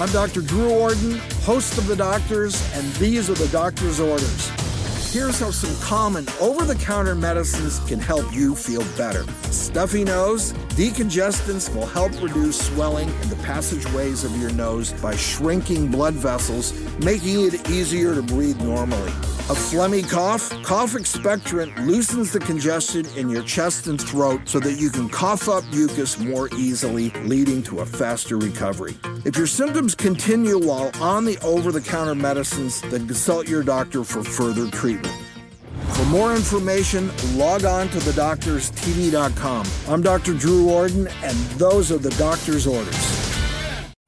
I'm Dr. Drew Ordon, host of The Doctors, and these are the doctor's orders. Here's how some common over the counter medicines can help you feel better. Stuffy nose, decongestants will help reduce swelling in the passageways of your nose by shrinking blood vessels, making it easier to breathe normally. A phlegmy cough, cough expectorant loosens the congestion in your chest and throat so that you can cough up mucus more easily, leading to a faster recovery. If your symptoms continue while on the over the counter medicines, then consult your doctor for further treatment. For more information, log on to thedoctorstv.com. I'm Dr. Drew Ordon, and those are the doctor's orders.